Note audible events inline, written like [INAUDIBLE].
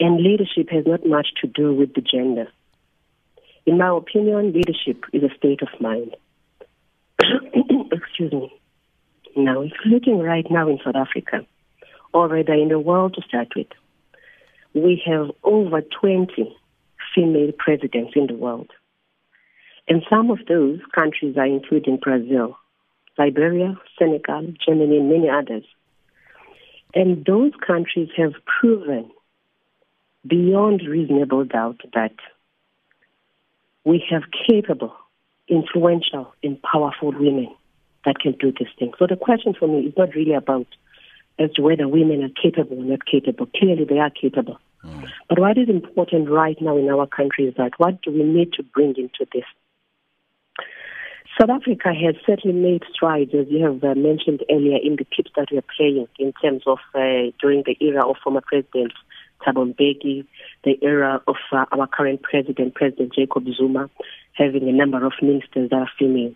And leadership has not much to do with the gender. In my opinion, leadership is a state of mind. [CLEARS THROAT] Excuse me. Now, if you're looking right now in South Africa, or rather in the world to start with, we have over 20 female presidents in the world. And some of those countries are including Brazil, Liberia, Senegal, Germany, and many others. And those countries have proven beyond reasonable doubt that we have capable, influential, and powerful women that can do this thing. So the question for me is not really about as to whether women are capable or not capable. Clearly, they are capable. Mm. But what is important right now in our country is that what do we need to bring into this? South Africa has certainly made strides, as you have uh, mentioned earlier, in the clips that we are playing in terms of uh, during the era of former President Thabo Mbeki, the era of uh, our current president, President Jacob Zuma, having a number of ministers that are female.